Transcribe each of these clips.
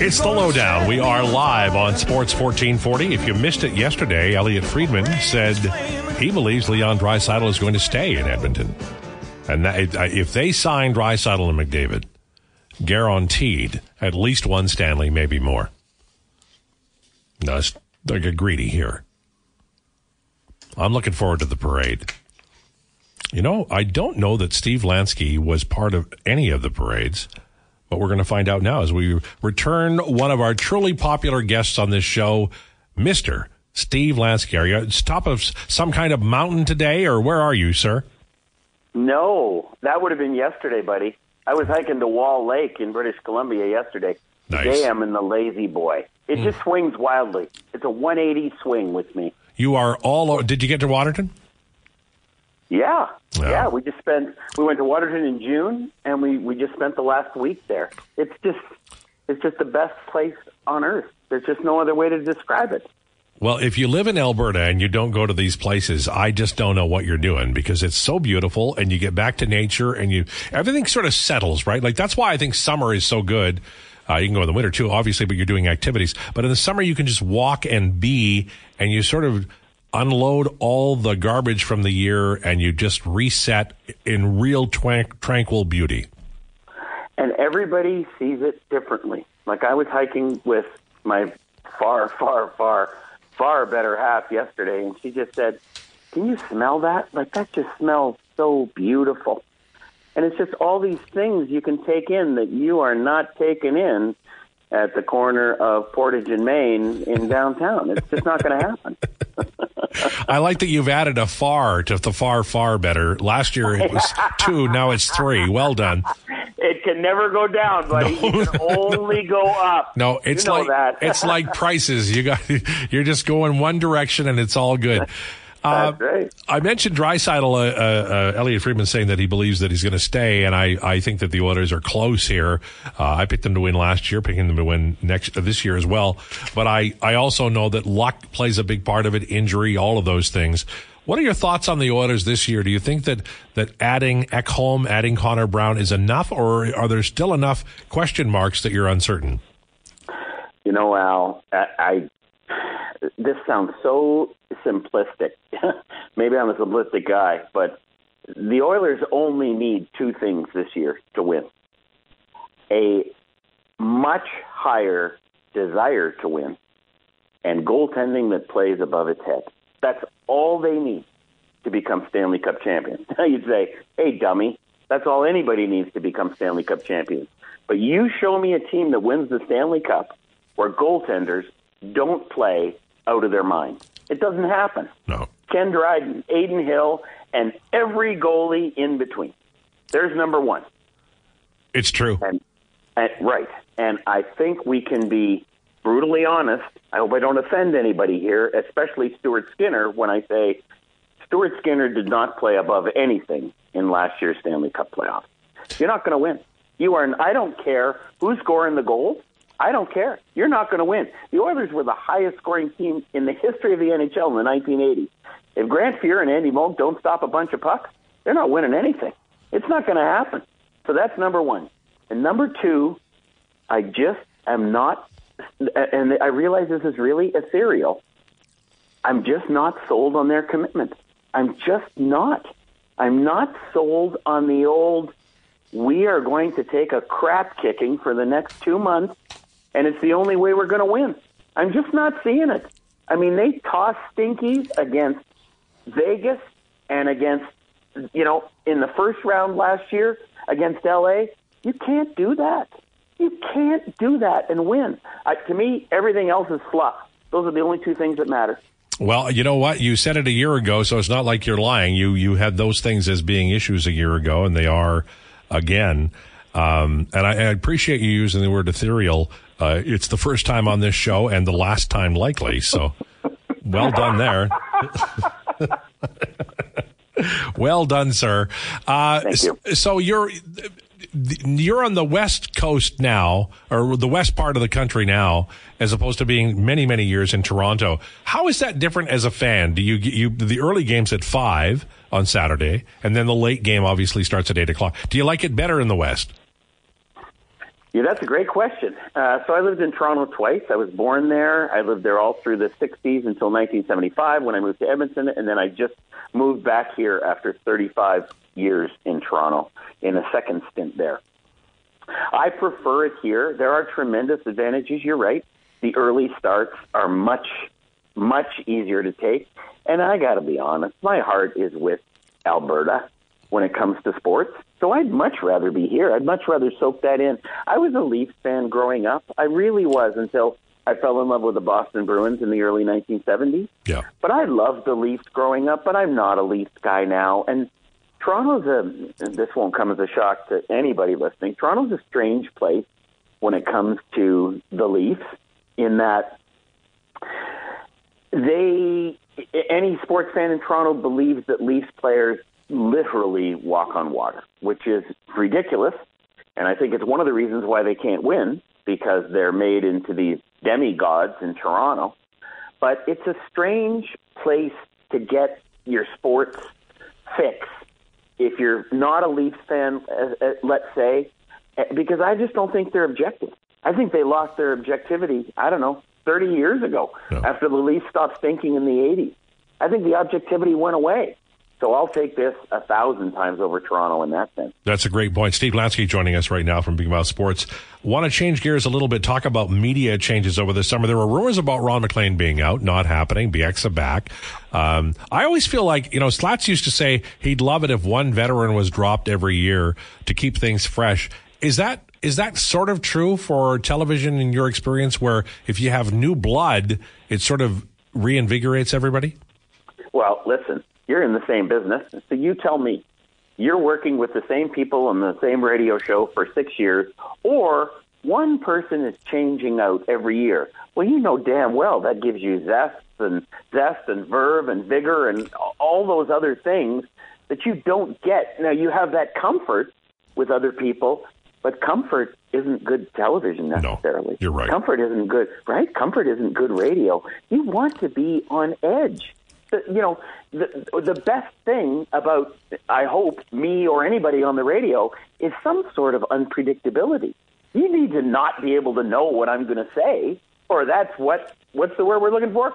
It's the lowdown. We are live on Sports 1440. If you missed it yesterday, Elliotte Friedman said he believes Leon Draisaitl is going to stay in Edmonton. And that, if they sign Draisaitl and McDavid, guaranteed at least one Stanley, maybe more. No, they get greedy here. I'm looking forward to the parade. You know, I don't know that Steve Lansky was part of any of the parades. What we're going to find out now as we return one of our truly popular guests on this show, Mr. Steve Lansky. Are you at top of some kind of mountain today, or where are you, sir? No, that would have been yesterday, buddy. I was hiking to Wall Lake in British Columbia yesterday. Nice. Today I'm in the Lazy Boy. It mm. just swings wildly. It's a 180 swing with me. You are all. Did you get to Waterton? Yeah, Yeah. yeah. We just spent. We went to Waterton in June, and we we just spent the last week there. It's just it's just the best place on earth. There's just no other way to describe it. Well, if you live in Alberta and you don't go to these places, I just don't know what you're doing because it's so beautiful and you get back to nature and you everything sort of settles, right? Like that's why I think summer is so good. Uh, you can go in the winter too, obviously, but you're doing activities. But in the summer, you can just walk and be, and you sort of unload all the garbage from the year, and you just reset in real twank, tranquil beauty. and everybody sees it differently. Like I was hiking with my far, far, far, far better half yesterday, and she just said, "Can you smell that? Like that just smells so beautiful." And it's just all these things you can take in that you are not taking in at the corner of Portage and Main in downtown. It's just not going to happen. I like that you've added a far to the far, far better. Last year it was two, now it's three. Well done. It can never go down, buddy. It can only go up. No, it's you know like that. it's like prices. You got you're just going one direction and it's all good. Uh. I mentioned Draisaitl, uh, uh, uh, Elliotte Friedman saying that he believes that he's going to stay, and I, I think that the Oilers are close here. Uh, I picked them to win last year, picking them to win next uh, this year as well. But I, I also know that luck plays a big part of it, injury, all of those things. What are your thoughts on the Oilers this year? Do you think that, that adding Ekholm, adding Connor Brown is enough, or are there still enough question marks that you're uncertain? You know, Al, I, I this sounds so simplistic. Maybe I'm a simplistic guy, but the Oilers only need two things this year to win: a much higher desire to win, and goaltending that plays above its head. That's all they need to become Stanley Cup champions. You'd say, "Hey, dummy." That's all anybody needs to become Stanley Cup champions. But you show me a team that wins the Stanley Cup where goaltenders don't play out of their mind. It doesn't happen. No. Ken Dryden, Adin Hill, and every goalie in between. There's number one. It's true. And, and right. And I think we can be brutally honest. I hope I don't offend anybody here, especially Stuart Skinner, when I say Stuart Skinner did not play above anything in last year's Stanley Cup playoffs. You're not going to win. You are. I don't care who's scoring the goals. I don't care. You're not going to win. The Oilers were the highest scoring team in the history of the NHL in the 1980s. If Grant Fuhr and Andy Moog don't stop a bunch of pucks, they're not winning anything. It's not going to happen. So that's number one. And number two, I just am not, and I realize this is really ethereal. I'm just not sold on their commitment. I'm just not. I'm not sold on the old, we are going to take a crap kicking for the next two months, and it's the only way we're going to win. I'm just not seeing it. I mean, they toss Stinkies against Vegas and against, you know, in the first round last year against LA. You can't do that. You can't do that and win. Uh, to me, everything else is fluff. Those are the only two things that matter. Well, you know what? You said it a year ago, so it's not like you're lying. You you had those things as being issues a year ago, and they are again. Um, and I, I appreciate you using the word ethereal. Uh, it's the first time on this show, and the last time likely. So, well done there. well done, sir. Uh, Thank you. So you're you're on the west coast now, or the west part of the country now, as opposed to being many many years in Toronto. How is that different as a fan? Do you you the early games at five on Saturday, and then the late game obviously starts at eight o'clock. Do you like it better in the west? Yeah, that's a great question. Uh, so I lived in Toronto twice. I was born there. I lived there all through the 60s until 1975 when I moved to Edmonton, and then I just moved back here after 35 years in Toronto in a second stint there. I prefer it here. There are tremendous advantages. You're right. The early starts are much, much easier to take. And I got to be honest, my heart is with Alberta when it comes to sports. So I'd much rather be here. I'd much rather soak that in. I was a Leafs fan growing up. I really was until I fell in love with the Boston Bruins in the early 1970s. Yeah. But I loved the Leafs growing up, but I'm not a Leafs guy now. And Toronto's a, and this won't come as a shock to anybody listening, Toronto's a strange place when it comes to the Leafs in that they, any sports fan in Toronto believes that Leafs players literally walk on water, which is ridiculous. And I think it's one of the reasons why they can't win because they're made into these demigods in Toronto. But it's a strange place to get your sports fix if you're not a Leafs fan, uh, uh, let's say, eh, because I just don't think they're objective. I think they lost their objectivity, I don't know, 30 years ago no. after the Leafs stopped thinking in the 80s. I think the objectivity went away. So I'll take this a thousand times over Toronto in that sense. That's a great point. Steve Lansky joining us right now from Big Mouth Sports. Want to change gears a little bit, talk about media changes over the summer. There were rumors about Ron MacLean being out, not happening, Bieksa back. Um, I always feel like, you know, Slats used to say he'd love it if one veteran was dropped every year to keep things fresh. Is that is that sort of true for television in your experience where if you have new blood, it sort of reinvigorates everybody? Well, listen, you're in the same business. So you tell me, you're working with the same people on the same radio show for six years, or one person is changing out every year. Well, you know damn well that gives you zest and zest and verve and vigor and all those other things that you don't get. Now you have that comfort with other people, but comfort isn't good television necessarily. No, you're right. Comfort isn't good, right? Comfort isn't good radio. You want to be on edge you know, the the best thing about I hope me or anybody on the radio is some sort of unpredictability. You need to not be able to know what I'm going to say, or that's what what's the word we're looking for?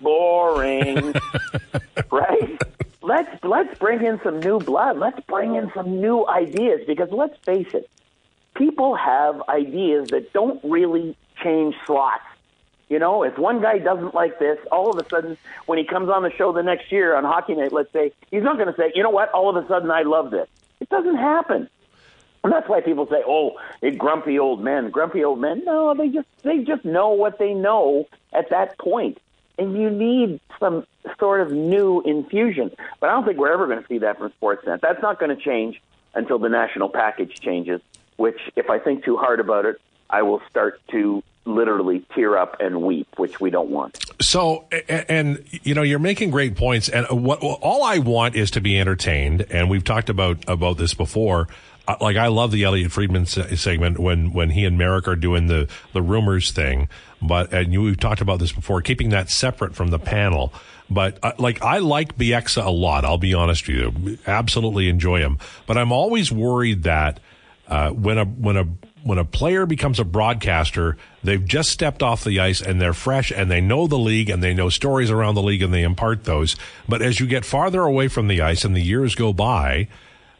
Boring, right? Let's let's bring in some new blood. Let's bring in some new ideas because let's face it, people have ideas that don't really change slots you know, if one guy doesn't like this, all of a sudden, when he comes on the show the next year on Hockey Night, let's say, he's not going to say, you know what, all of a sudden I love this. It doesn't happen. And that's why people say, "Oh, grumpy old men, grumpy old men." No, they just they just know what they know at that point, and you need some sort of new infusion. But I don't think we're ever going to see that from Sportsnet. That's not going to change until the national package changes. Which, if I think too hard about it, I will start to literally tear up and weep, which we don't want. So, and you know, you're making great points, and what all I want is to be entertained, and we've talked about about this before. Like I love the Elliotte Friedman segment when when he and Marek are doing the the rumors thing, but and you, we've talked about this before, keeping that separate from the panel. But uh, like I like Bieksa a lot. I'll be honest with you, absolutely enjoy him. But I'm always worried that uh, when a when a when a player becomes a broadcaster, they've just stepped off the ice and they're fresh and they know the league and they know stories around the league and they impart those. But as you get farther away from the ice and the years go by,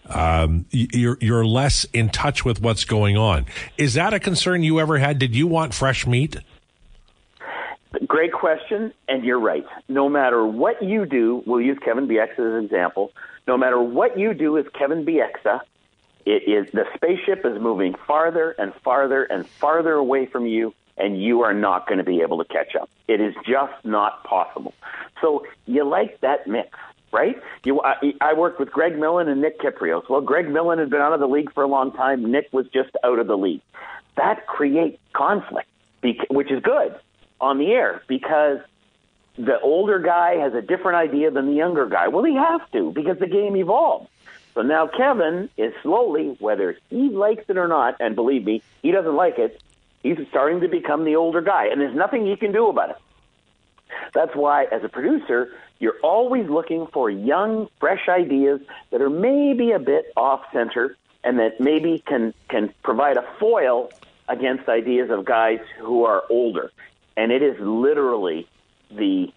um, you're you're less in touch with what's going on. Is that a concern you ever had? Did you want fresh meat? Great question, and you're right. No matter what you do, we'll use Kevin Bieksa as an example. No matter what you do as Kevin Bieksa, it is the spaceship is moving farther and farther and farther away from you, and you are not going to be able to catch up. It is just not possible. So you like that mix, right? You, I, I worked with Greg Millen and Nick Kypreos. Well, Greg Millen had been out of the league for a long time. Nick was just out of the league. That creates conflict, which is good on the air because the older guy has a different idea than the younger guy. Well, he has to because the game evolves. So now Kevin is slowly, whether he likes it or not, and believe me, he doesn't like it, he's starting to become the older guy, and there's nothing he can do about it. That's why, as a producer, you're always looking for young, fresh ideas that are maybe a bit off center and that maybe can can provide a foil against ideas of guys who are older. And it is literally the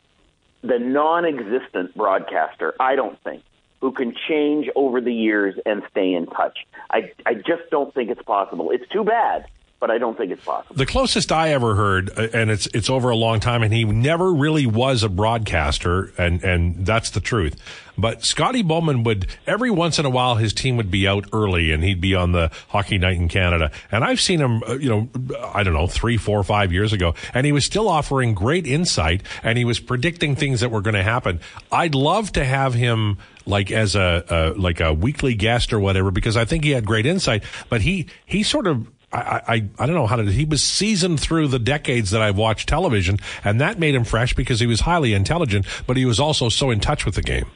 the non-existent broadcaster. I don't think who can change over the years and stay in touch. I I just don't think it's possible. It's too bad but I don't think it's possible. The closest I ever heard, uh, and it's it's over a long time, and he never really was a broadcaster, and and that's the truth. But Scotty Bowman would every once in a while his team would be out early, and he'd be on the hockey night in Canada. And I've seen him, uh, you know, I don't know, three, four, five years ago, and he was still offering great insight, and he was predicting things that were going to happen. I'd love to have him like as a, a like a weekly guest or whatever because I think he had great insight. But he he sort of I, I, I don't know how to, he was seasoned through the decades that I've watched television, and that made him fresh because he was highly intelligent, but he was also so in touch with the game.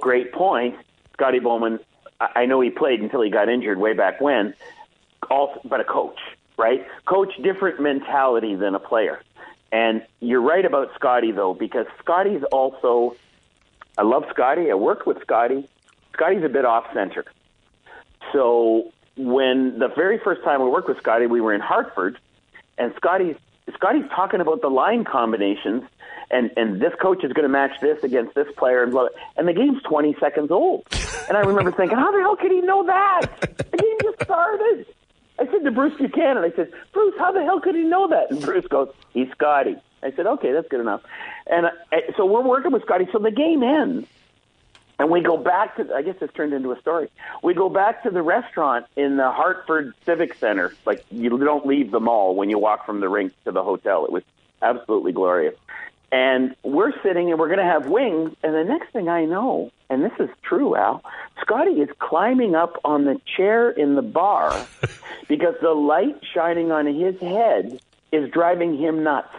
Great point. Scotty Bowman, I know he played until he got injured way back when, also, but a coach, right? Coach, different mentality than a player. And you're right about Scotty, though, because Scotty's also, I love Scotty. I worked with Scotty. Scotty's a bit off center. So when the very first time we worked with Scotty, we were in Hartford, and Scotty's Scotty's talking about the line combinations, and and this coach is going to match this against this player, and blah, blah, and the game's twenty seconds old. And I remember thinking, how the hell could he know that? The game just started. I said to Bruce Buchanan, I said, Bruce, how the hell could he know that? And Bruce goes, he's Scotty. I said, okay, that's good enough. And so we're working with Scotty. So the game ends, and we go back to, I guess this turned into a story. We go back to the restaurant in the Hartford Civic Center. Like, you don't leave the mall when you walk from the rink to the hotel. It was absolutely glorious. And we're sitting and we're going to have wings. And the next thing I know, and this is true, Al, Scotty is climbing up on the chair in the bar because the light shining on his head is driving him nuts.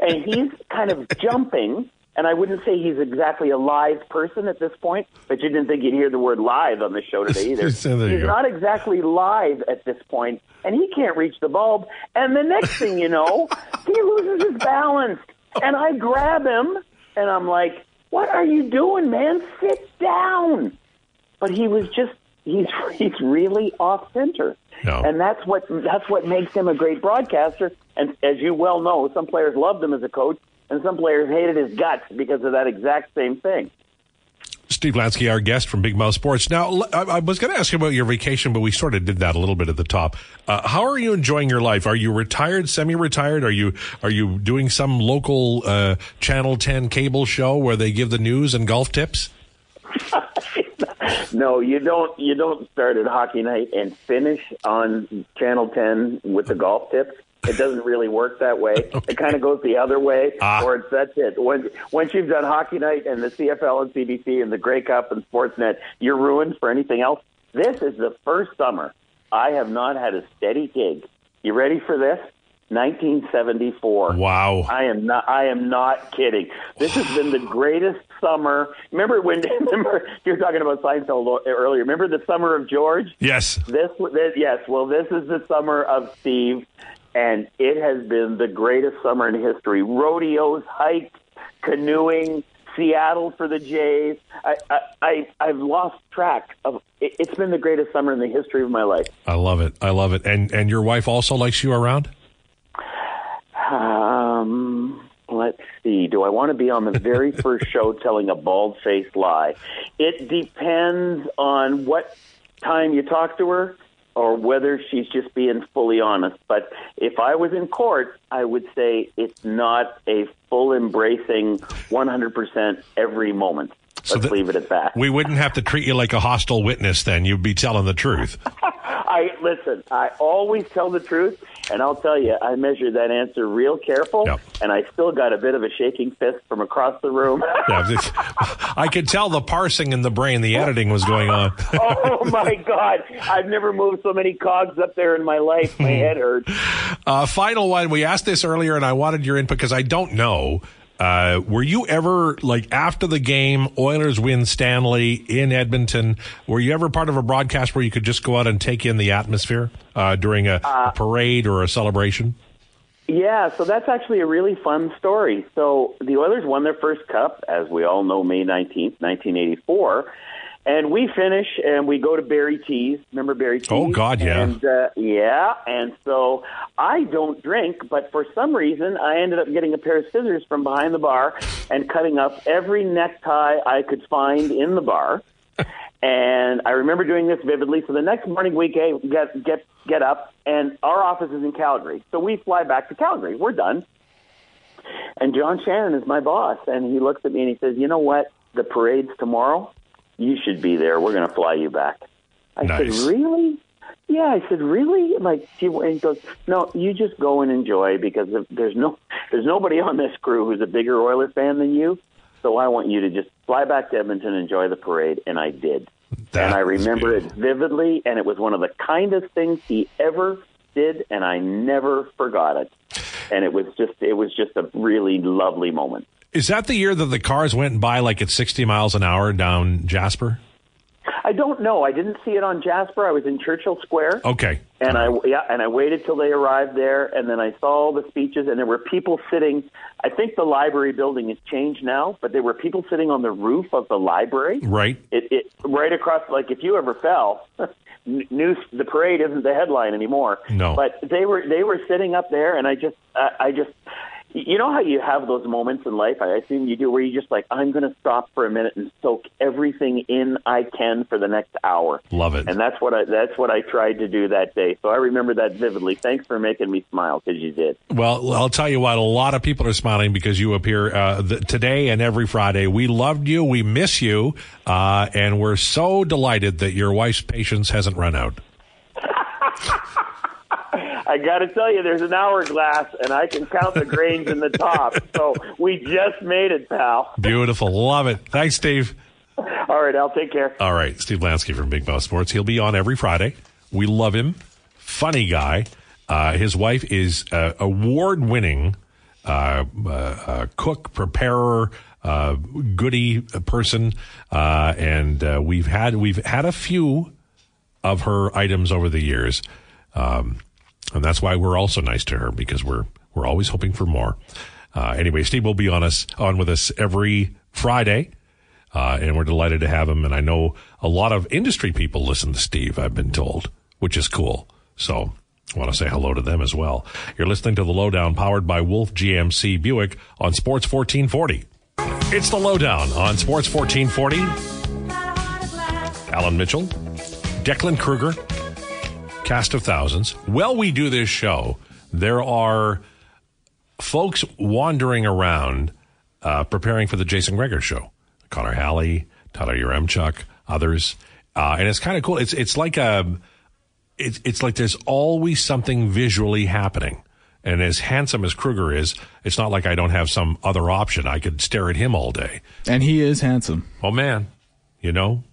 And he's kind of jumping and I wouldn't say he's exactly a live person at this point, but you didn't think you'd hear the word live on the show today either. so he's not exactly live at this point, and he can't reach the bulb. And the next thing you know, he loses his balance. And I grab him, and I'm like, What are you doing, man? Sit down. But he was just, he's, he's really off center. No. And that's what that's what makes him a great broadcaster. And as you well know, some players loved him as a coach, and some players hated his guts because of that exact same thing. Steve Lansky, our guest from Big Mouth Sports. Now, I was going to ask you about your vacation, but we sort of did that a little bit at the top. Uh, how are you enjoying your life? Are you retired, semi-retired? Are you are you doing some local uh, Channel Ten cable show where they give the news and golf tips? no, you don't. You don't start at hockey night and finish on Channel Ten with the golf tips. It doesn't really work that way. Okay. It kind of goes the other way, ah. or it's that's it. When, once you've done Hockey Night and the CFL and CBC and the Grey Cup and Sportsnet, you're ruined for anything else. This is the first summer I have not had a steady gig. You ready for this? 1974. Wow. I am not I am not kidding. This has been the greatest summer. Remember when remember you were talking about Seinfeld earlier. Remember the summer of George? Yes. This, this yes, well this is the summer of Steve and it has been the greatest summer in history. Rodeos, hikes, canoeing, Seattle for the Jays. I, I, I I've lost track of. It, it's been the greatest summer in the history of my life. I love it. I love it. And and your wife also likes you around. Um. Let's see. Do I want to be on the very first show telling a bald faced lie? It depends on what time you talk to her or whether she's just being fully honest. But if I was in court, I would say it's not a full embracing 100% every moment. Let's so th- leave it at that. We wouldn't have to treat you like a hostile witness then. You'd be telling the truth. I listen, I always tell the truth and I'll tell you, I measured that answer real careful, yep. and I still got a bit of a shaking fist from across the room. yeah, I could tell the parsing in the brain, the editing was going on. oh my God! I've never moved so many cogs up there in my life. My head hurts. Uh, final one. We asked this earlier, and I wanted your input because I don't know. Uh, were you ever like after the game, Oilers win Stanley in Edmonton? Were you ever part of a broadcast where you could just go out and take in the atmosphere uh, during a, uh, a parade or a celebration? Yeah, so that's actually a really fun story. So the Oilers won their first cup, as we all know, May 19th, 1984. And we finish and we go to Barry T's. Remember Barry T's? Oh, God, yeah. And, uh, yeah. And so I don't drink, but for some reason I ended up getting a pair of scissors from behind the bar and cutting up every necktie I could find in the bar. and I remember doing this vividly. So the next morning we get, get, get, get up and our office is in Calgary. So we fly back to Calgary. We're done. And John Shannon is my boss. And he looks at me and he says, you know what? The parade's tomorrow you should be there. We're going to fly you back. I Nice. said, really? Yeah, I said, really? Like, she, and he goes, no, you just go and enjoy because there's no, there's nobody on this crew who's a bigger Oilers fan than you. So I want you to just fly back to Edmonton, enjoy the parade, and I did. That and I remember it vividly, and it was one of the kindest things he ever did, and I never forgot it. And it was just, it was just a really lovely moment. Is that the year that the cars went by like at 60 miles an hour down Jasper? I don't know. I didn't see it on Jasper. I was in Churchill Square. Okay. And I yeah, and I waited till they arrived there, and then I saw all the speeches, and there were people sitting. I think the library building has changed now, but there were people sitting on the roof of the library. Right. It, it right across. Like if you ever fell, news the parade isn't the headline anymore. No. but they were they were sitting up there, and I just I, I just. You know how you have those moments in life, I assume you do, where you just like, I'm going to stop for a minute and soak everything in I can for the next hour. Love it. And that's what I that's what I tried to do that day. So I remember that vividly. Thanks for making me smile because you did. Well, I'll tell you what, a lot of people are smiling because you appear uh, th- today and every Friday. We loved you. We miss you. Uh, and we're so delighted that your wife's patience hasn't run out. I got to tell you, there's an hourglass, and I can count the grains in the top. So we just made it, pal. Beautiful. Love it. Thanks, Steve. All right, I'll take care. All right. Steve Lansky from Big Mouth Sports. He'll be on every Friday. We love him. Funny guy. Uh, his wife is uh, award winning uh, uh, uh, cook, preparer, uh, goody person. Uh, and uh, we've had we've had a few of her items over the years. Um, and that's why we're also nice to her because we're we're always hoping for more. Uh, anyway, Steve will be on us on with us every Friday, uh, and we're delighted to have him. And I know a lot of industry people listen to Steve. I've been told, which is cool. So I want to say hello to them as well. You're listening to the Lowdown, powered by Wolfe GMC Buick on Sports 1440. It's the Lowdown on Sports 1440. Alan Mitchell, Declan Kruger, cast of thousands. While we do this show, there are folks wandering around uh, preparing for the Jason Gregor show. Connor Halley, Tyler Yaremchuk, others, uh, and it's kind of cool. It's it's like a it's it's like there's always something visually happening. And as handsome as Kruger is, it's not like I don't have some other option. I could stare at him all day. And he is handsome. Oh man, you know,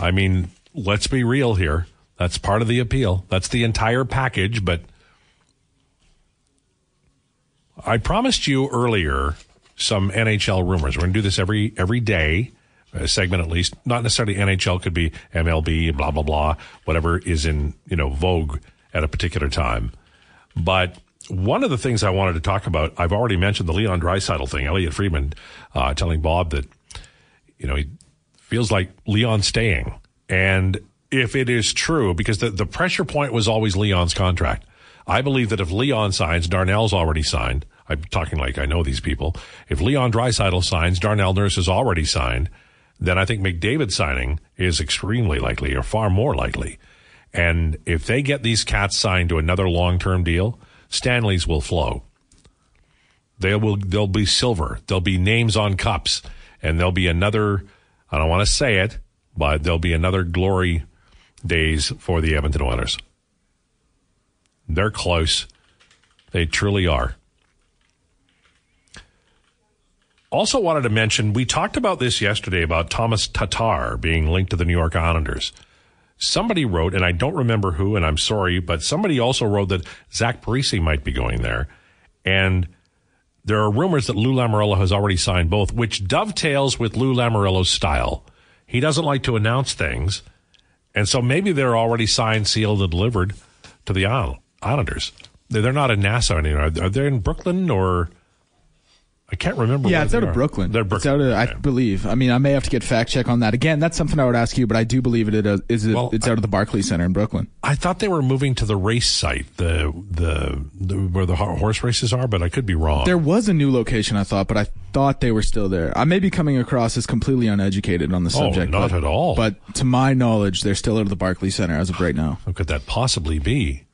I mean, let's be real here. That's part of the appeal. That's the entire package. But I promised you earlier some NHL rumors. We're going to do this every every day, a segment at least. Not necessarily NHL. Could be MLB. Blah blah blah. Whatever is in you know vogue at a particular time. But one of the things I wanted to talk about, I've already mentioned the Leon Draisaitl thing. Elliotte Friedman uh, telling Bob that you know, he feels like Leon staying. And if it is true, because the, the pressure point was always Leon's contract, I believe that if Leon signs, Darnell's already signed. I'm talking like I know these people. If Leon Draisaitl signs, Darnell Nurse has already signed, then I think McDavid signing is extremely likely or far more likely. And if they get these cats signed to another long-term deal, Stanley's will flow they will they'll be silver. There'll be names on cups, and there'll be another. I don't want to say it, but there'll be another glory days for the Edmonton Oilers. They're close. They truly are. Also, wanted to mention we talked about this yesterday about Thomas Tatar being linked to the New York Islanders. Somebody wrote, and I don't remember who, and I'm sorry, but somebody also wrote that Zach Parise might be going there, and there are rumors that Lou Lamoriello has already signed both, which dovetails with Lou Lamoriello's style. He doesn't like to announce things, and so maybe they're already signed, sealed, and delivered to the Islanders. They're they're not in Nassau anymore. Are they in Brooklyn or? I can't remember. Yeah, it's out are. of Brooklyn. They're It's out of, I believe. I mean, I may have to get fact check on that. Again, that's something I would ask you, but I do believe it is. Uh, is it, Well, it's out of the Barclays Center in Brooklyn. I thought they were moving to the race site, the the, the where the horse races are, but I could be wrong. There was a new location, I thought, but I thought they were still there. I may be coming across as completely uneducated on the subject. Oh, subject. not but, at all. But to my knowledge, they're still out of the Barclays Center as of right now. How could that possibly be?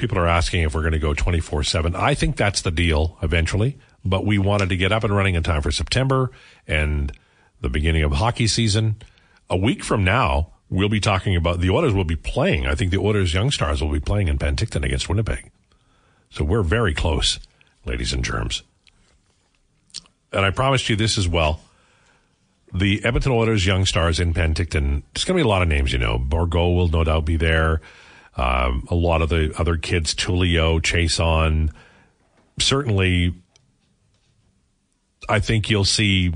People are asking if we're going to go 24 7. I think that's the deal eventually, but we wanted to get up and running in time for September and the beginning of hockey season. A week from now, we'll be talking about the Oilers will be playing. I think the Oilers Young Stars will be playing in Penticton against Winnipeg. So we're very close, ladies and germs. And I promised you this as well the Edmonton Oilers Young Stars in Penticton. There's going to be a lot of names, you know. Bourgault will no doubt be there. Um, a lot of the other kids, Tullio, Chason. Certainly, I think you'll see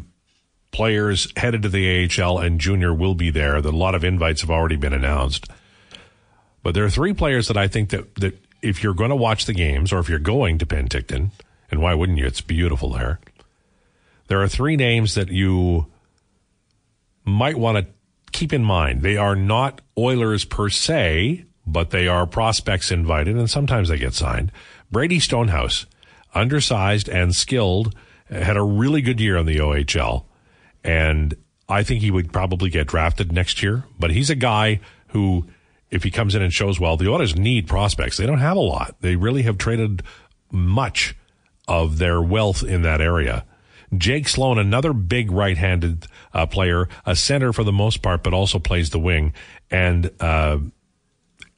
players headed to the AHL and junior will be there. A lot of invites have already been announced. But there are three players that I think that, that if you're going to watch the games or if you're going to Penticton, and why wouldn't you? It's beautiful there. There are three names that you might want to keep in mind. They are not Oilers per se, but they are prospects invited, and sometimes they get signed. Brady Stonehouse, undersized and skilled, had a really good year on the OHL, and I think he would probably get drafted next year. But he's a guy who, if he comes in and shows well, the Oilers need prospects. They don't have a lot. They really have traded much of their wealth in that area. Jake Sloan, another big right-handed uh, player, a center for the most part, but also plays the wing, and uh,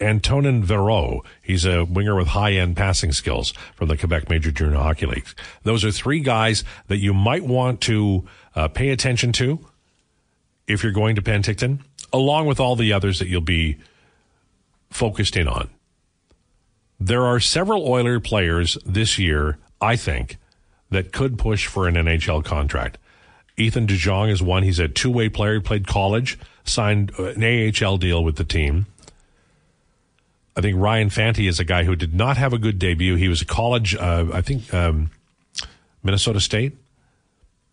Antonin Verreau. He's a winger with high-end passing skills from the Quebec Major Junior Hockey League. Those are three guys that you might want to uh, pay attention to if you're going to Penticton, along with all the others that you'll be focused in on. There are several Oiler players this year, I think, that could push for an NHL contract. Ethan DeJong is one. He's a two-way player. He played college, signed an AHL deal with the team. I think Ryan Fanti is a guy who did not have a good debut. He was a college, uh, I think, um, Minnesota State,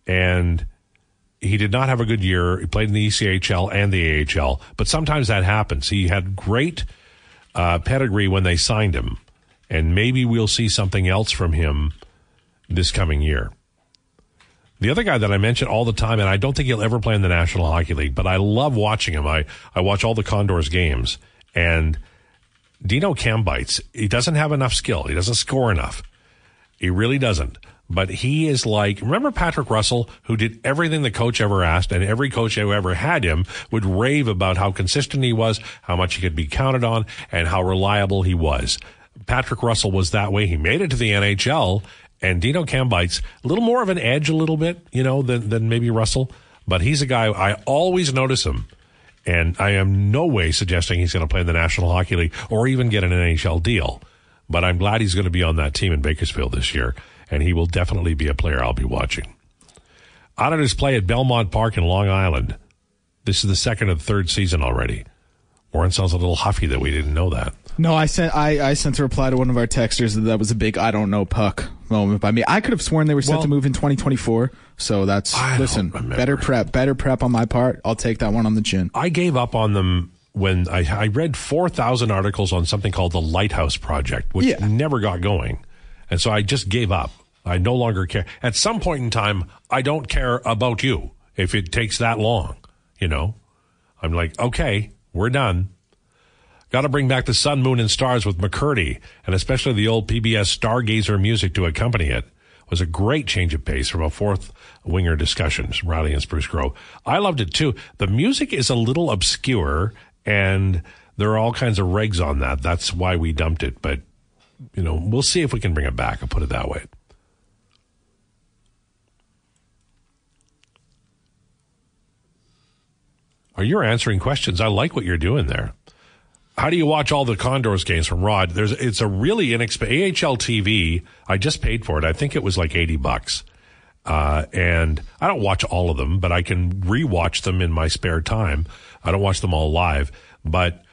and he did not have a good year. He played in the ECHL and the AHL, but sometimes that happens. He had great uh, pedigree when they signed him, and maybe we'll see something else from him this coming year. The other guy that I mention all the time, and I don't think he'll ever play in the National Hockey League, but I love watching him. I, I watch all the Condors games, and Dino Kambeitz, he doesn't have enough skill. He doesn't score enough. He really doesn't. But he is like, remember Patrick Russell, who did everything the coach ever asked, and every coach who ever had him would rave about how consistent he was, how much he could be counted on, and how reliable he was. Patrick Russell was that way. He made it to the NHL, and Dino Kambeitz, a little more of an edge, a little bit, you know, than, than maybe Russell. But he's a guy, I always notice him. And I am no way suggesting he's going to play in the National Hockey League or even get an NHL deal. But I'm glad he's going to be on that team in Bakersfield this year, and he will definitely be a player I'll be watching. Auditors play at Belmont Park in Long Island. This is the second and third season already. Warren sounds a little huffy that we didn't know that. No, I sent I, I sent a reply to one of our texters that that was a big I don't know puck moment by me. I could have sworn they were set Well- to move in 2024. So that's I listen, better prep, better prep on my part. I'll take that one on the chin. I gave up on them when I, I read 4,000 articles on something called the Lighthouse Project, which Yeah. never got going. And so I just gave up. I no longer care. At some point in time, I don't care about you if it takes that long. You know, I'm like, okay, we're done. Got to bring back the sun, moon, and stars with McCurdy, and especially the old PBS Stargazer music to accompany it. Was a great change of pace from a fourth winger discussions, Riley and Spruce Grove. I loved it too. The music is a little obscure, and there are all kinds of regs on that. That's why we dumped it. But you know, we'll see if we can bring it back. I'll put it that way. Are you answering questions? I like what you're doing there. How do you watch all the Condors games from Rod? There's it's a really inexpensive AHL TV. I just paid for it. I think it was like eighty bucks. Uh, and I don't watch all of them, but I can rewatch them in my spare time. I don't watch them all live, but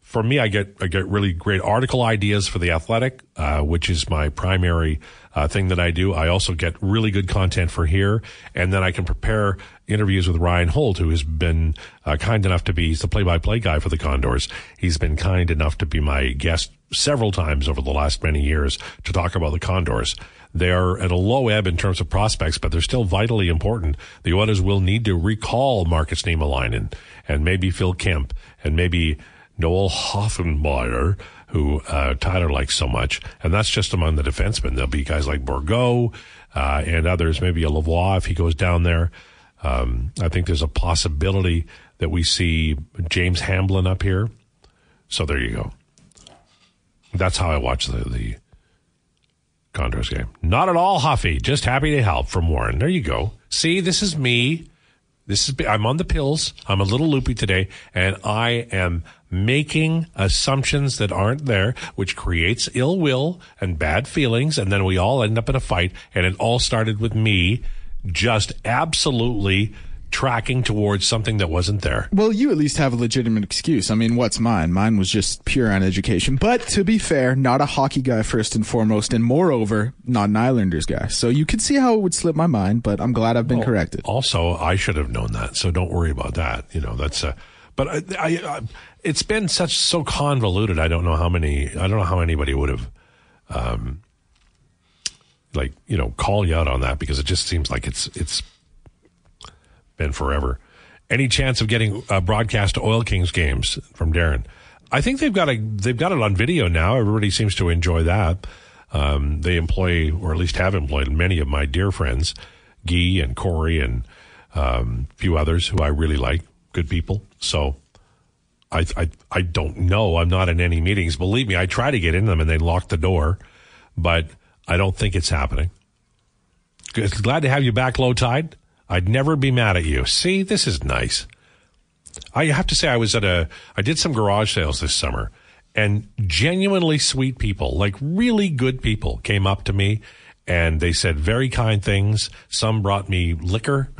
for me, I get I get really great article ideas for the Athletic, uh, which is my primary uh, thing that I do. I also get really good content for here, and then I can prepare interviews with Ryan Holt, who has been uh, kind enough to be he's the play-by-play guy for the Condors. He's been kind enough to be my guest several times over the last many years to talk about the Condors. They are at a low ebb in terms of prospects, but they're still vitally important. The Oilers will need to recall Marcus Niemelainen and maybe Phil Kemp and maybe Noel Hoefenmayer, who uh, Tyler likes so much. And that's just among the defensemen. There'll be guys like Bourgault uh, and others, maybe a Lavoie if he goes down there. Um, I think there's a possibility that we see James Hamblin up here. So there you go. That's how I watch the, the Condors game. Not at all huffy. Just happy to help from Warren. There you go. See, this is me. This is I'm on the pills. I'm a little loopy today, and I am making assumptions that aren't there, which creates ill will and bad feelings, and then we all end up in a fight. And it all started with me just absolutely tracking towards something that wasn't there. Well, you at least have a legitimate excuse. I mean, what's mine? Mine was just pure on education. But to be fair, not a hockey guy first and foremost, and moreover, not an Islanders guy. So you could see how it would slip my mind, but I'm glad I've been Well, corrected. Also, I should have known that, so don't worry about that. You know, that's a. But I, I, I, it's been such so convoluted. I don't know how many. I don't know how anybody would have, um, like you know, call you out on that because it just seems like it's it's been forever. Any chance of getting uh, broadcast Oil Kings games from Darren? I think they've got a they've got it on video now. Everybody seems to enjoy that. Um, they employ, or at least have employed, many of my dear friends, Guy and Corey and um, a few others who I really like, good people. So I, I I don't know. I'm not in any meetings. Believe me, I try to get in them and they lock the door, but I don't think it's happening. Glad to have you back, low tide. I'd never be mad at you. See, this is nice. I have to say, I was at a, I did some garage sales this summer and genuinely sweet people, like really good people came up to me and they said very kind things. Some brought me liquor,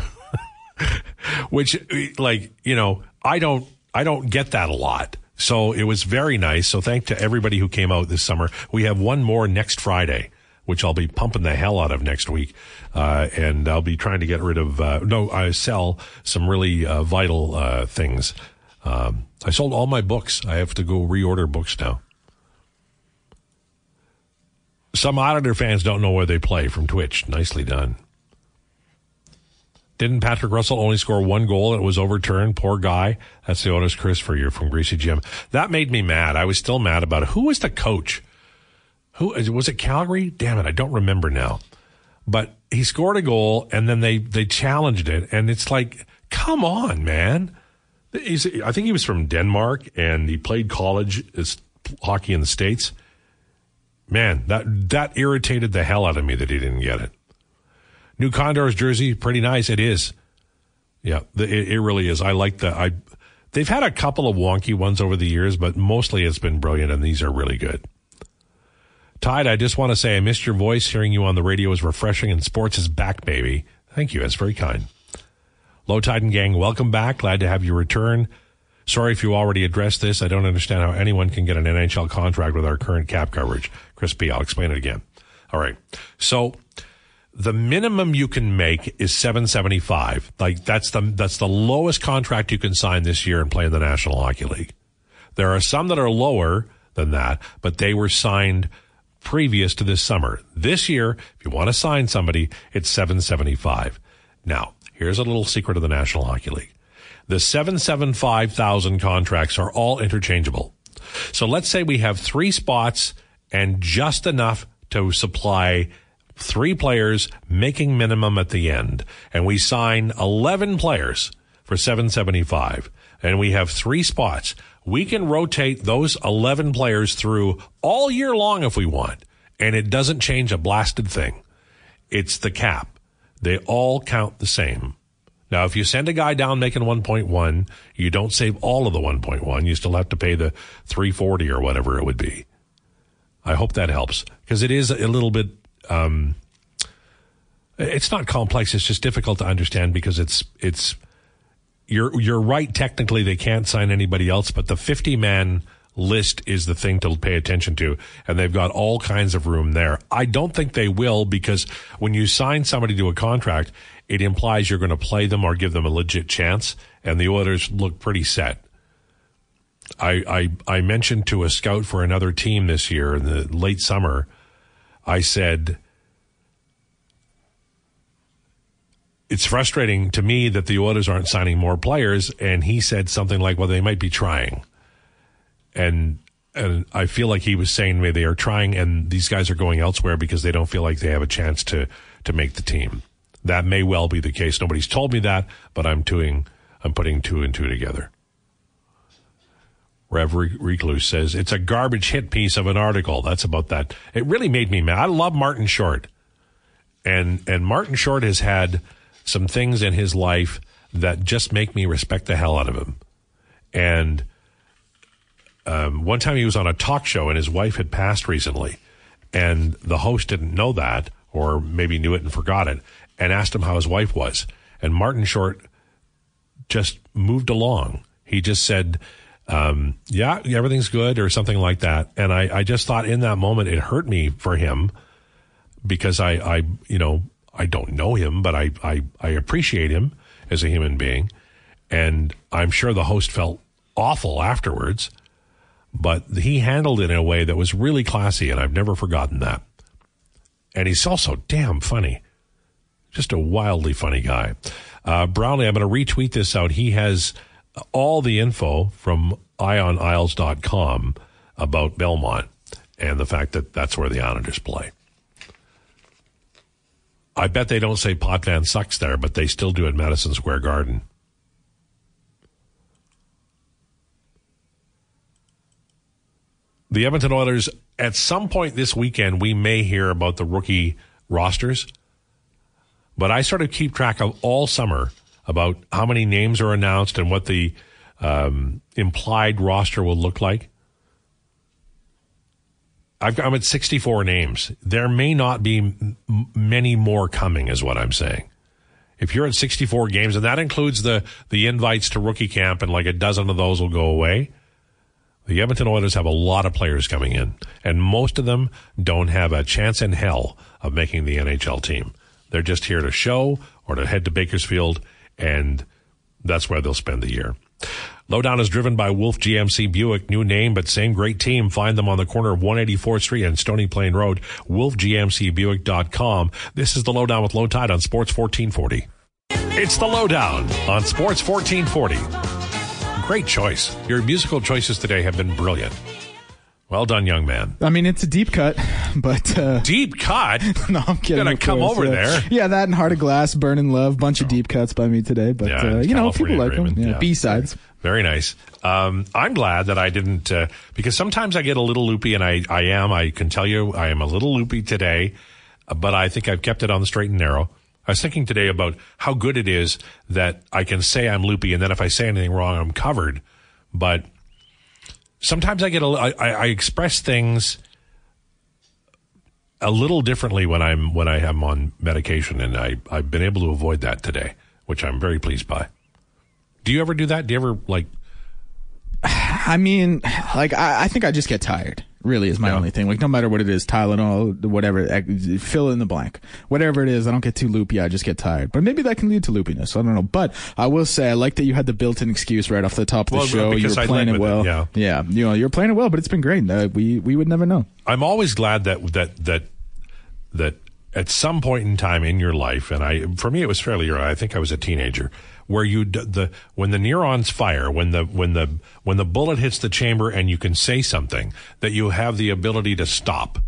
which like, you know, I don't, I don't get that a lot. So it was very nice. So thank to everybody who came out this summer. We have one more next Friday which I'll be pumping the hell out of next week. Uh, and I'll be trying to get rid of, uh, no, I sell some really uh, vital uh, things. Um, I sold all my books. I have to go reorder books now. Some Auditor fans don't know where they play from Twitch. Nicely done. Didn't Patrick Russell only score one goal and it was overturned? Poor guy. That's the honest Chris for you from Greasy Jim. That made me mad. I was still mad about it. Who was the coach? Who was it? Calgary? Damn it, I don't remember now. But he scored a goal, and then they they challenged it, and it's like, come on, man. He's, I think he was from Denmark, and he played college hockey in the states. Man, that that irritated the hell out of me that he didn't get it. New Condors jersey, pretty nice. It is. Yeah, it, it really is. I like the. I. They've had a couple of wonky ones over the years, but mostly it's been brilliant, and these are really good. Tide, I just want to say I missed your voice. Hearing you on the radio is refreshing, and sports is back, baby. Thank you. That's very kind. Low Tide and Gang, welcome back. Glad to have you return. Sorry if you already addressed this. I don't understand how anyone can get an NHL contract with our current cap coverage. Chris P., I'll explain it again. All right. So the minimum you can make is 775. Like that's the, that's the lowest contract you can sign this year and play in the National Hockey League. There are some that are lower than that, but they were signed previous to this summer. This year, if you want to sign somebody, it's 775. Now, here's a little secret of the National Hockey League. The 775,000 contracts are all interchangeable. So let's say we have three spots and just enough to supply three players making minimum at the end. And we sign 11 players for 775 and we have three spots. We can rotate those 11 players through all year long if we want. And it doesn't change a blasted thing. It's the cap. They all count the same. Now, if you send a guy down making 1.1, you don't save all of the 1.1. You still have to pay the 340 or whatever it would be. I hope that helps because it is a little bit, um, it's not complex. It's just difficult to understand because it's, it's, you're, you're right. Technically, they can't sign anybody else, but the 50 man list is the thing to pay attention to, and they've got all kinds of room there. I don't think they will because when you sign somebody to a contract, it implies you're going to play them or give them a legit chance, and the Oilers look pretty set. I, I, I mentioned to a scout for another team this year in the late summer, I said, it's frustrating to me that the Oilers aren't signing more players. And he said something like, well, they might be trying. And, and I feel like he was saying maybe they are trying and these guys are going elsewhere because they don't feel like they have a chance to, to make the team. That may well be the case. Nobody's told me that, but I'm doing, I'm putting two and two together. Rev Recluse says it's a garbage hit piece of an article. That's about that. It really made me mad. I love Martin Short, and and Martin Short has had some things in his life that just make me respect the hell out of him. And um, one time he was on a talk show, and his wife had passed recently, and the host didn't know that, or maybe knew it and forgot it, and asked him how his wife was. And Martin Short just moved along. He just said um, yeah, everything's good or something like that. And I, I just thought in that moment it hurt me for him because I, I, you know, I don't know him, but I, I, I appreciate him as a human being. And I'm sure the host felt awful afterwards, but he handled it in a way that was really classy. And I've never forgotten that. And he's also damn funny. Just a wildly funny guy. Uh, Brownlee, I'm going to retweet this out. He has, all the info from eyeonisles.com about Belmont and the fact that that's where the Islanders play. I bet they don't say Potvin sucks there, but they still do at Madison Square Garden. The Edmonton Oilers, at some point this weekend, we may hear about the rookie rosters, but I sort of keep track of all summer about how many names are announced and what the um, implied roster will look like. I am at 64 names. There may not be m- many more coming, is what I'm saying. If you're at 64 games, and that includes the, the invites to rookie camp, and like a dozen of those will go away, the Edmonton Oilers have a lot of players coming in, and most of them don't have a chance in hell of making the NHL team. They're just here to show or to head to Bakersfield and that's where they'll spend the year. Lowdown is driven by Wolfe GMC Buick. New name, but same great team. Find them on the corner of 184th Street and Stony Plain Road. WolfeGMCBuick.com. This is the Lowdown with Lowetide on Sports 1440. It's the Lowdown on Sports 1440. Great choice. Your musical choices today have been brilliant. Well done, young man. I mean, it's a deep cut, but uh, deep cut. no, I'm kidding. Gonna come course, over yeah. there. Yeah, that and Heart of Glass, Burning Love, bunch of deep cuts by me today. But Yeah, uh, you know, people California like them. Yeah. B sides. Very nice. Um, I'm glad that I didn't, uh, because sometimes I get a little loopy, and I, I am. I can tell you, I am a little loopy today, but I think I've kept it on the straight and narrow. I was thinking today about how good it is that I can say I'm loopy, and then if I say anything wrong, I'm covered. But sometimes I get a, I, I express things a little differently when I'm when I am on medication, and I I've been able to avoid that today, which I'm very pleased by. Do you ever do that? Do you ever like? I mean, like I, I think I just get tired. Really, is my Yeah. only thing. Like no matter what it is, Tylenol, whatever, fill in the blank. Whatever it is, I don't get too loopy. I just get tired. But maybe that can lead to loopiness. I don't know. But I will say, I like that you had the built-in excuse right off the top of the Well, show. You because were playing it with it, well. yeah. yeah. You know, you're playing it well, but it's been great. Uh, we we would never know. I'm always glad that that that that at some point in time in your life, and I for me it was fairly early. I think I was a teenager, where you d- the when the neurons fire, when the when the when the bullet hits the chamber, and you can say something that you have the ability to stop.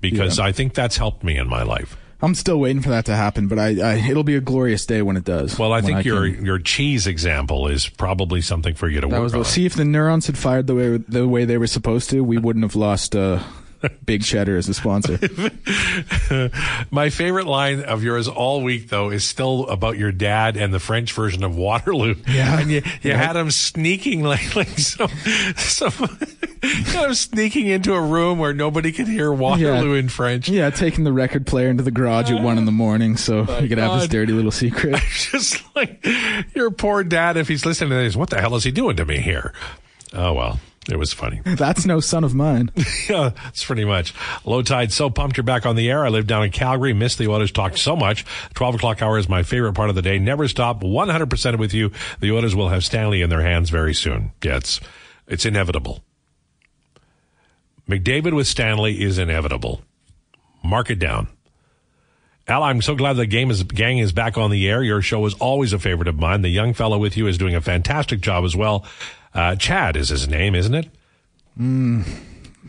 Because I think that's helped me in my life. I'm still waiting for that to happen, but I, I it'll be a glorious day when it does. Well, I think your can- your cheese example is probably something for you to That work was on. see if the neurons had fired the way the way they were supposed to, we wouldn't have lost uh, Big Cheddar is a sponsor. My favorite line of yours all week, though, is still about your dad and the French version of Waterloo. Yeah. and you, you had him sneaking like like some some him sneaking into a room where nobody could hear Waterloo in French. yeah, taking the record player into the garage at one in the morning so he could have his dirty little secret. Just like your poor dad, if he's listening to this, what the hell is he doing to me here? Oh well. It was funny. That's no son of mine. yeah, it's pretty much. Lowetide, so pumped you're back on the air. I live down in Calgary, miss the Oilers talk so much. 12 o'clock hour is my favorite part of the day. Never stop, 100% with you. The Oilers will have Stanley in their hands very soon. Yeah, it's, it's inevitable. McDavid with Stanley is inevitable. Mark it down. Al, I'm so glad the game is gang is back on the air. Your show is always a favorite of mine. The young fellow with you is doing a fantastic job as well. Uh, Chad is his name, isn't it? Mm,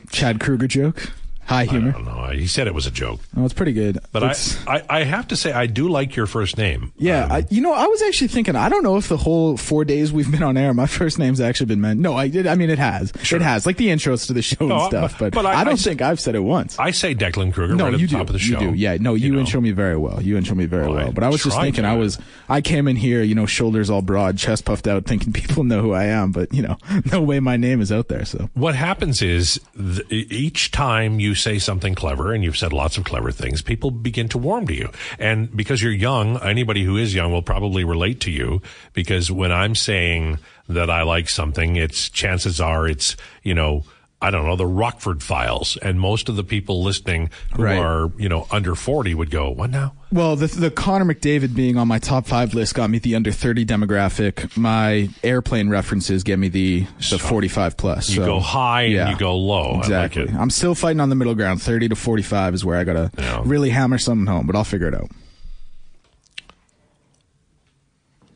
Chad Kroeger joke. High humor. I don't know. He said it was a joke. It's pretty good. But I, I, I, have to say, I do like your first name. Yeah. Um, I, you know, I was actually thinking, I don't know if the whole four days we've been on air, my first name's actually been meant. No, I did. I mean, it has. Sure. It has. Like the intros to the show and stuff. But, but I, I, don't think I've said it once. I say Declan Kruger no, right you at the do. top of the show. You do. Yeah. No, you, you know. intro me very well. You intro me very well. well. But I was just thinking. I was, I came in here, you know, shoulders all broad, chest puffed out, thinking people know who I am. But, you know, no way my name is out there. So what happens is th- each time you say something clever, and you've said lots of clever things, people begin to warm to you. And because you're young, anybody who is young will probably relate to you because when I'm saying that I like something, it's chances are it's, you know, I don't know, the Rockford files. And most of the people listening who right. are, you know, under 40 would go, what now? Well, the, the Connor McDavid being on my top five list got me the under 30 demographic. My airplane references get me the, the so 45 plus. You so, go high and yeah, you go low. Exactly. Like I'm still fighting on the middle ground. 30 to 45 is where I got to yeah. really hammer something home, but I'll figure it out.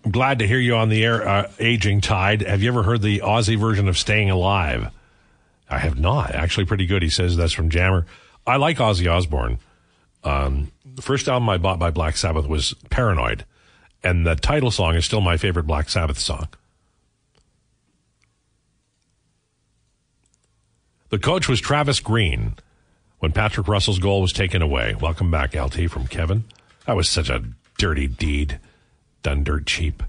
I'm glad to hear you on the air, uh, Aging Tide. Have you ever heard the Aussie version of Staying Alive? I have not. Actually, pretty good. He says that's from Jammer. I like Ozzy Osbourne. Um, the first album I bought by Black Sabbath was Paranoid, and the title song is still my favorite Black Sabbath song. The coach was Travis Green when Patrick Russell's goal was taken away. Welcome back, LT, from Kevin. That was such a dirty deed, done dirt cheap.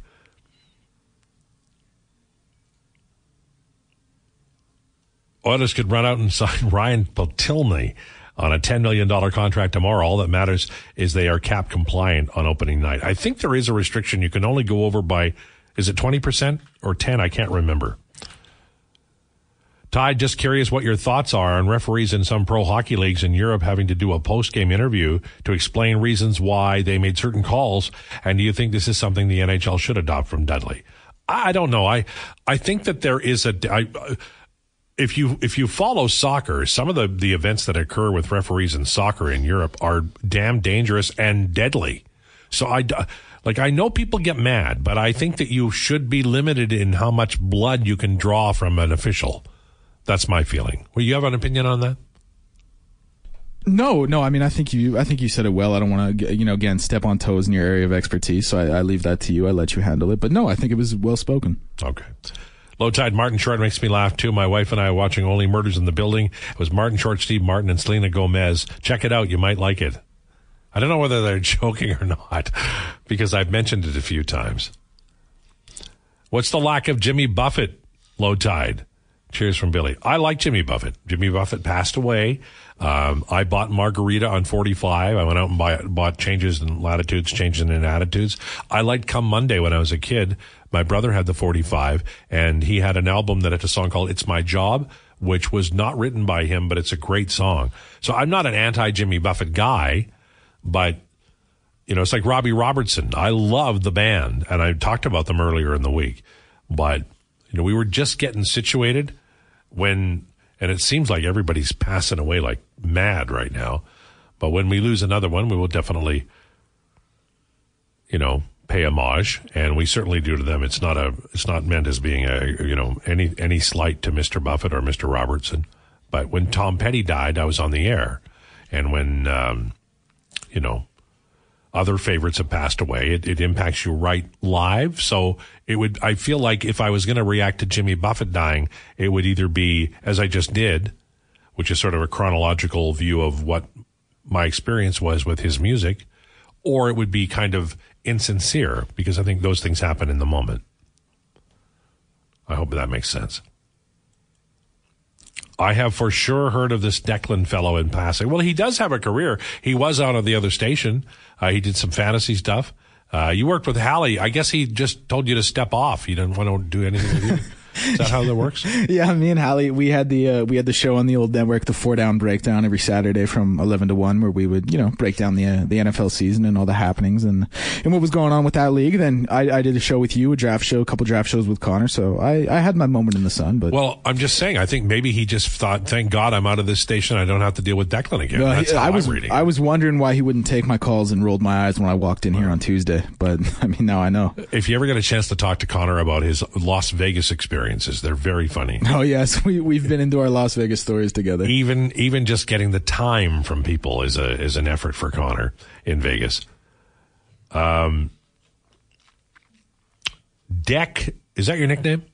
Oilers could run out and sign Ryan Potulny on a $10 million contract tomorrow. All that matters is they are cap compliant on opening night. I think there is a restriction. You can only go over by, is it 20% or 10? I can't remember. Ty, just curious what your thoughts are on referees in some pro hockey leagues in Europe having to do a post game interview to explain reasons why they made certain calls. And do you think this is something the NHL should adopt from Dudley? I don't know. I, I think that there is a, I, if you if you follow soccer, some of the the events that occur with referees in soccer in Europe are damn dangerous and deadly. So I like I know people get mad, but I think that you should be limited in how much blood you can draw from an official. That's my feeling. Well, you have an opinion on that? No, no. I mean, I think you, I think you said it well. I don't want to, you know, again, step on toes in your area of expertise. So I, I leave that to you. I let you handle it. But no, I think it was well spoken. Okay. Lowetide Martin Short makes me laugh too. My wife and I are watching Only Murders in the Building. It was Martin Short, Steve Martin, and Selena Gomez. Check it out. You might like it. I don't know whether they're joking or not because I've mentioned it a few times. What's the lack of Jimmy Buffett? Lowetide. Cheers from Billy. I like Jimmy Buffett. Jimmy Buffett passed away. Um, I bought Margarita on 45. I went out and buy, bought changes in latitudes, changes in attitudes. I liked Come Monday when I was a kid. My brother had the 45 and he had an album that had a song called It's My Job, which was not written by him, but it's a great song. So I'm not an anti Jimmy Buffett guy, but you know, it's like Robbie Robertson. I love the band and I talked about them earlier in the week, but you know, we were just getting situated when, and it seems like everybody's passing away like mad right now. But when we lose another one, we will definitely, you know, pay homage, and we certainly do to them. It's not a, it's not meant as being a, you know, any any slight to Mr. Buffett or Mr. Robertson. But when Tom Petty died, I was on the air, and when, um, you know, other favorites have passed away, it, it impacts you right live. So it would, I feel like if I was going to react to Jimmy Buffett dying, it would either be as I just did, which is sort of a chronological view of what my experience was with his music, or it would be kind of insincere because I think those things happen in the moment. I hope that makes sense. I have for sure heard of this Declan fellow in passing. Well, he does have a career. He was out of the other station. Uh, he did some fantasy stuff. Uh, you worked with Hallie. I guess he just told you to step off. He didn't want to do anything with you. Is that how that works? yeah, me and Hallie, we had the uh, we had the show on the old network, the Four Down Breakdown, every Saturday from eleven to one, where we would you know break down the uh, the NFL season and all the happenings and and what was going on with that league. Then I, I did a show with you, a draft show, a couple draft shows with Connor. So I, I had my moment in the sun. But Well, I'm just saying. I think maybe he just thought, "Thank God I'm out of this station. I don't have to deal with Declan again." Uh, That's he- how I was am reading. I was wondering why he wouldn't take my calls and rolled my eyes when I walked in here on Tuesday. But I mean, now I know. If you ever get a chance to talk to Connor about his Las Vegas experiences, they're very funny. Oh yes, we we've been into our Las Vegas stories together. even even just getting the time from people is a is an effort for Connor in Vegas. Um, Deck is that your nickname?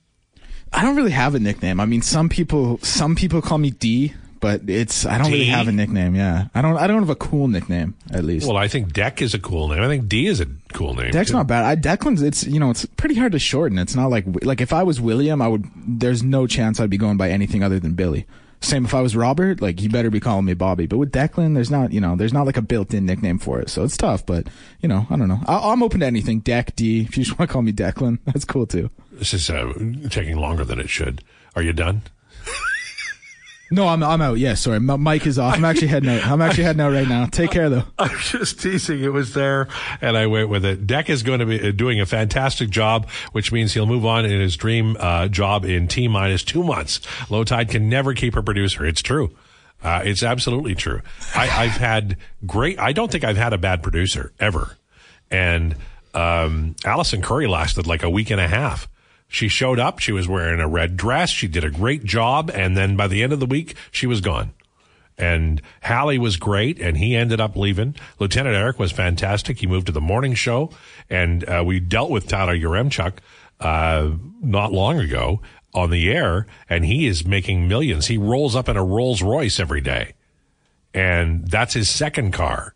I don't really have a nickname. I mean, some people some people call me D, but it's I don't really have a nickname. Yeah, I don't I don't have a cool nickname at least. Well, I think Deck is a cool name. I think D is a cool name. Deck's too. not bad. I Declan's it's you know it's pretty hard to shorten. It's not like like if I was William, I would. There's no chance I'd be going by anything other than Billy. Same if I was Robert, like you better be calling me Bobby. But with Declan, there's not you know there's not like a built-in nickname for it, so it's tough. But you know I don't know. I, I'm open to anything. Deck D. If you just want to call me Declan, that's cool too. This is uh, taking longer than it should. Are you done? No, I'm I'm out. Yeah, sorry. My mic is off. I'm actually heading out. I'm actually heading out right now. Take care though. I'm just teasing. It was there, and I went with it. Deck is going to be uh, doing a fantastic job, which means he'll move on in his dream uh, job in T minus two months. Lowetide can never keep a producer. It's true. Uh, it's absolutely true. I, I've had great. I don't think I've had a bad producer ever. And um, Allison Curry lasted like a week and a half. She showed up. She was wearing a red dress. She did a great job, and then by the end of the week, she was gone and Hallie was great, and he ended up leaving. Lieutenant Eric was fantastic. He moved to the morning show, and uh, we dealt with Tyler Yaremchuk uh, not long ago on the air, and he is making millions. He rolls up in a Rolls Royce every day, and that's his second car.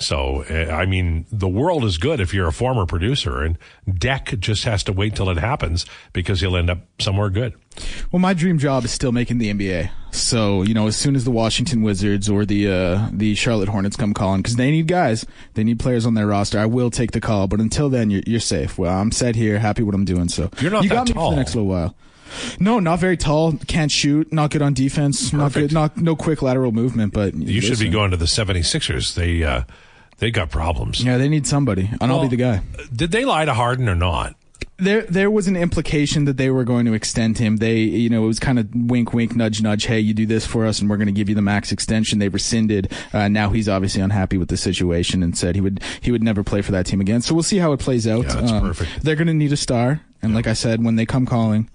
So, uh, I mean, the world is good if you're a former producer, and Deck just has to wait till it happens because he'll end up somewhere good. Well, my dream job is still making the NBA. So you know, as soon as the Washington Wizards or the uh, the Charlotte Hornets come calling, because they need guys, they need players on their roster. I will take the call, but until then, you're, you're safe. Well, I'm set here, happy with what I'm doing. So You're not you that got me tall. for the next little while. No, not very tall. Can't shoot. Not good on defense. Not Perfect. good. Not no quick lateral movement. But You should be going to the 76ers. They uh, they got problems. Yeah, they need somebody, and I'll be the guy. Did they lie to Harden or not? There, there was an implication that they were going to extend him. They, you know, it was kind of wink, wink, nudge, nudge. Hey, you do this for us, and we're going to give you the max extension. They rescinded. Uh, now he's obviously unhappy with the situation and said he would, he would never play for that team again. So we'll see how it plays out. Yeah, that's Um, perfect. They're going to need a star, and like I said, when they come calling,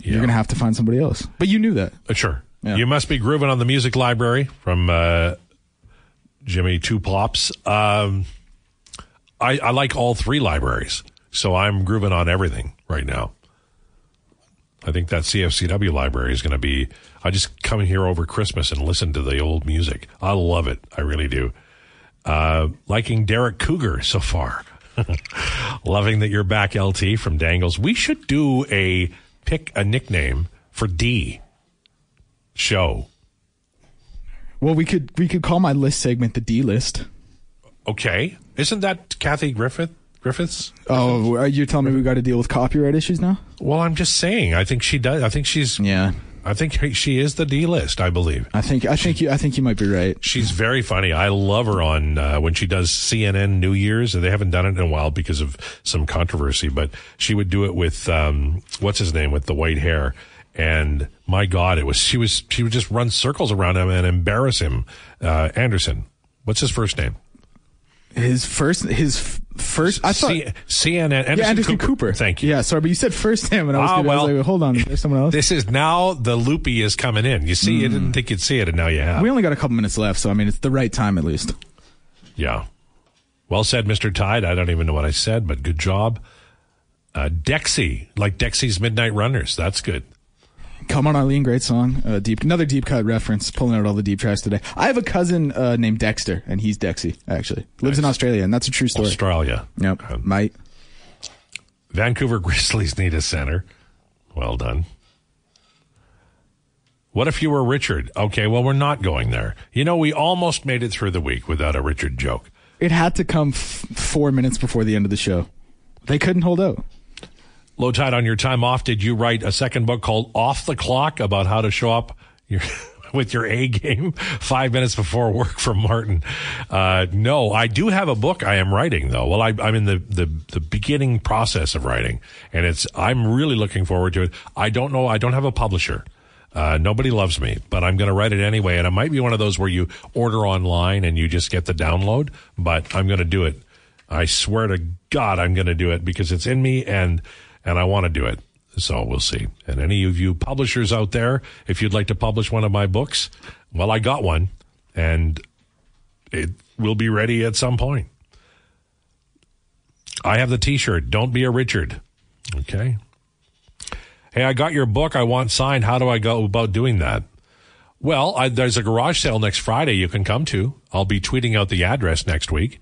you're going to have to find somebody else. But you knew that. Uh, sure. Yeah. You must be grooving on the music library from uh, Jimmy Two Plops. Um, I, I like all three libraries, so I'm grooving on everything right now. I think that CFCW library is going to be. I just come here over Christmas and listen to the old music. I love it. I really do. Uh, liking Derek Cougar so far. Loving that you're back, LT from Dangles. We should do a pick a nickname for D show. Well, we could, we could call my list segment the D list. Okay, isn't that Kathy Griffith? Griffiths? Oh, are you telling me we got to deal with copyright issues now? Well, I'm just saying. I think she does. I think she's. Yeah. I think she is the D list. I believe I think, I think you, I think you might be right. she's very funny. I love her on uh, when she does CNN New Year's. They haven't done it in a while because of some controversy, but she would do it with um, what's his name with the white hair. And my God, it was she was she would just run circles around him and embarrass him. Uh, Anderson, what's his first name? His first, his f- first, I thought. C- CNN. Anderson, Yeah, Anderson Cooper. Thank you. Yeah, sorry, but you said first name, and I was, Ah, gonna, I was well. like, hold on, there's someone else. This is now the loopy is coming in. You see, you didn't think you'd see it, and now you have. we only got a couple minutes left, so I mean, it's the right time at least. Yeah. Well said, Mr. Tide. I don't even know what I said, but good job. Uh, Dexy, like Dexy's Midnight Runners. That's good. Come on, Eileen, great song. Uh, deep, another deep cut reference. Pulling out all the deep tracks today. I have a cousin uh, named Dexter, and he's Dexy. Actually, lives in Australia, and that's a true story. Australia. Yep, Um, might. Vancouver Grizzlies need a center. Well done. What if you were Richard? Okay, well, we're not going there. You know, we almost made it through the week without a Richard joke. It had to come f- four minutes before the end of the show. They couldn't hold out. Lowetide on your time off. Did you write a second book called Off the Clock about how to show up your, with your A game five minutes before work from Martin? Uh, no, I do have a book I am writing though. Well, I, I'm in the, the, the beginning process of writing and it's, I'm really looking forward to it. I don't know. I don't have a publisher. Uh, nobody loves me, but I'm going to write it anyway. And it might be one of those where you order online and you just get the download, but I'm going to do it. I swear to God, I'm going to do it because it's in me and and I want to do it. So we'll see. And any of you publishers out there, if you'd like to publish one of my books, well, I got one and it will be ready at some point. I have the t-shirt. Don't be a Richard. Okay. Hey, I got your book. I want signed. How do I go about doing that? Well, I, there's a garage sale next Friday you can come to. I'll be tweeting out the address next week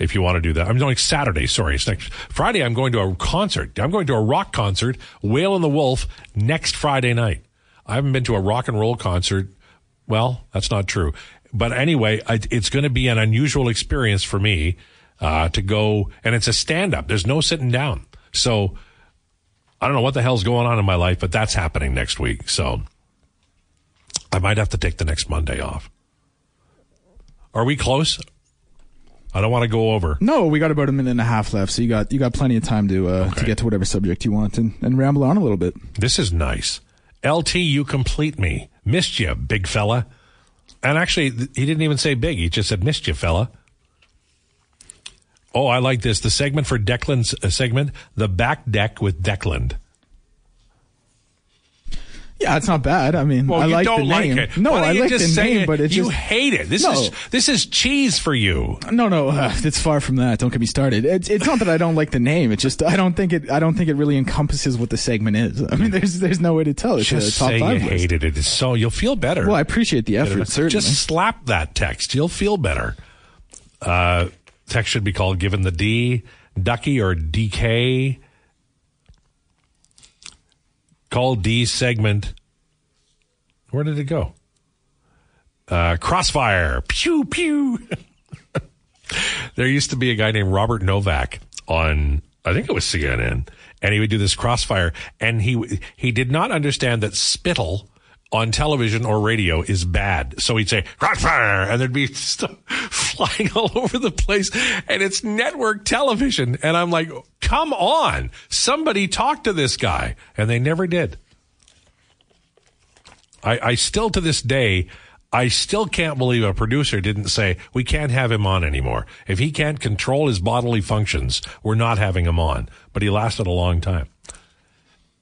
if you want to do that. I'm going Saturday. Sorry, it's next Friday. I'm going to a concert. I'm going to a rock concert, Whale and the Wolf, next Friday night. I haven't been to a rock and roll concert. Well, that's not true. But anyway, it's going to be an unusual experience for me uh, to go, and it's a stand up. There's no sitting down. So I don't know what the hell's going on in my life, but that's happening next week. So I might have to take the next Monday off. Are we close? I don't want to go over. No, we got about a minute and a half left, so you got you got plenty of time to uh, okay. to get to whatever subject you want and, and ramble on a little bit. This is nice. LT, you complete me. Missed you, big fella. And actually, he didn't even say big. He just said missed you, fella. Oh, I like this. The segment for Declan's uh, segment, the back deck with Declan. Yeah, it's not bad. I mean, well, I like don't the name. Like it. No, I like the name, it? but it's you just, hate it. This no. is this is cheese for you. No, no, uh, it's far from that. Don't get me started. It's it's not that I don't like the name. It's just I don't think it. I don't think it really encompasses what the segment is. I mean, there's there's no way to tell. It's just a top say five you list. hated it. So you'll feel better. Well, I appreciate the effort. Certainly, just slap that text. You'll feel better. Uh, text should be called "Given the D." Ducky or DK. Call D segment. Where did it go? Uh, crossfire. Pew, pew. there used to be a guy named Robert Novak on, I think it was CNN, and he would do this crossfire, and he he did not understand that spittle on television or radio is bad. So he'd say, and there'd be stuff flying all over the place. And it's network television. And I'm like, come on, somebody talk to this guy. And they never did. I, I still, to this day, I still can't believe a producer didn't say, we can't have him on anymore. If he can't control his bodily functions, we're not having him on. But he lasted a long time.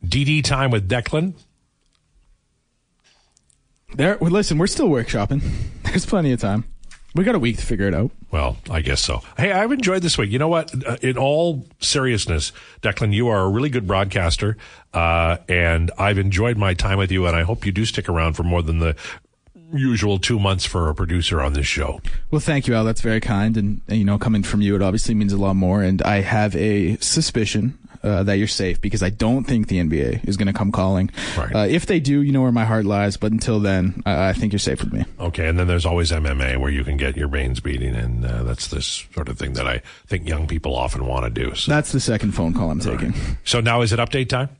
DD time with Declan. There, well, listen, we're still workshopping. There's plenty of time. We got a week to figure it out. Well, I guess so. Hey, I've enjoyed this week. You know what? Uh, in all seriousness, Declan, you are a really good broadcaster, uh, and I've enjoyed my time with you. And I hope you do stick around for more than the usual two months for a producer on this show. Well, thank you, Al. That's very kind, and you know, coming from you, it obviously means a lot more. And I have a suspicion uh, that you're safe because I don't think the NBA is going to come calling. Right. Uh, if they do, you know where my heart lies. But until then, I, I think you're safe with me. Okay, and then there's always MMA where you can get your brains beating, and uh, that's this sort of thing that I think young people often want to do. So. That's the second phone call I'm taking. Right. So now is it update time?